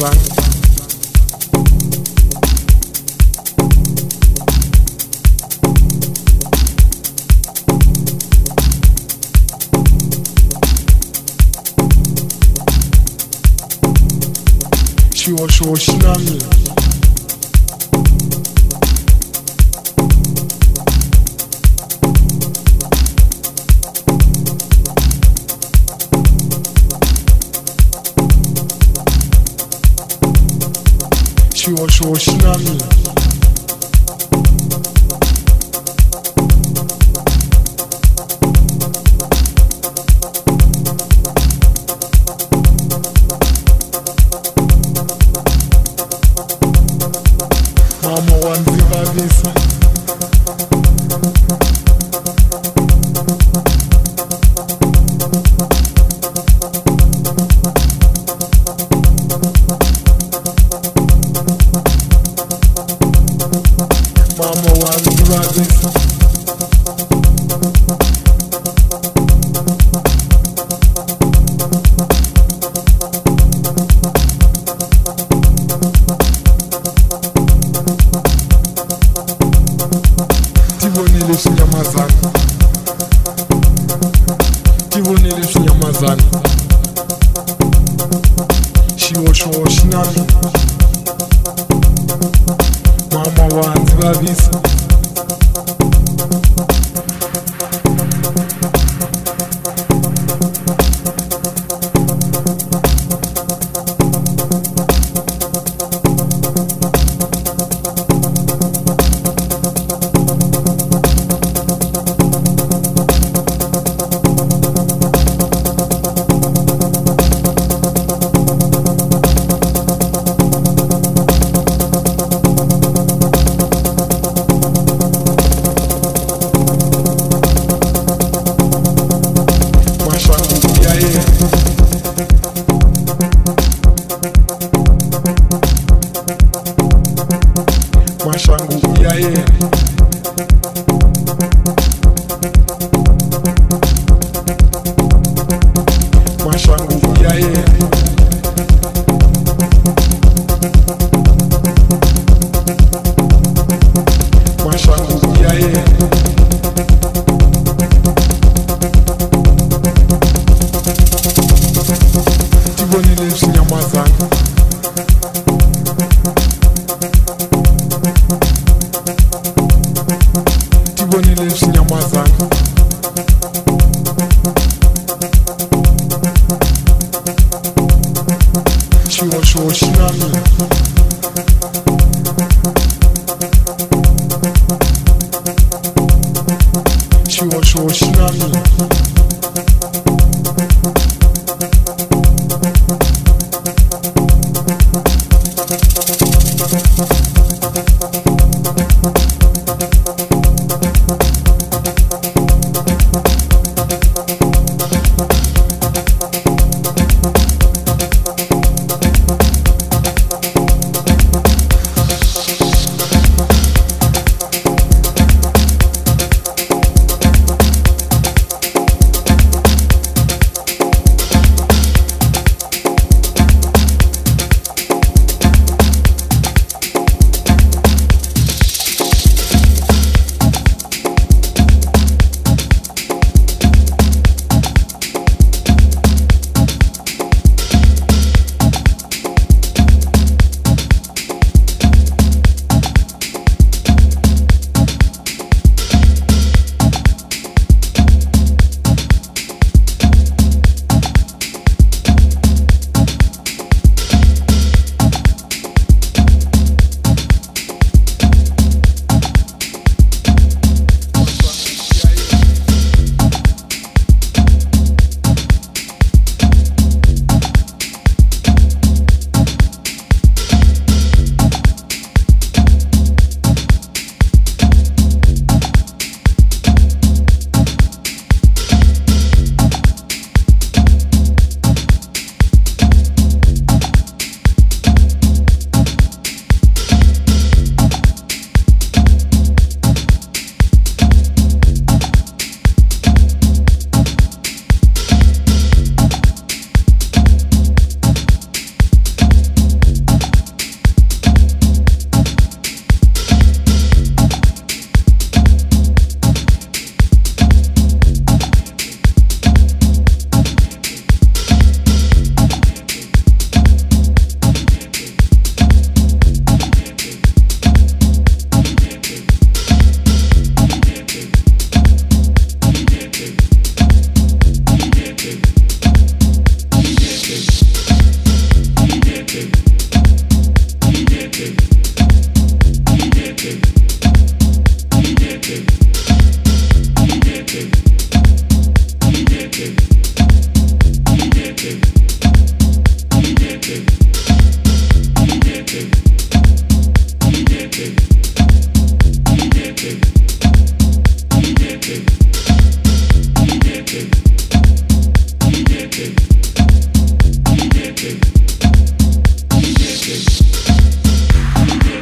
Bye. não tinha mais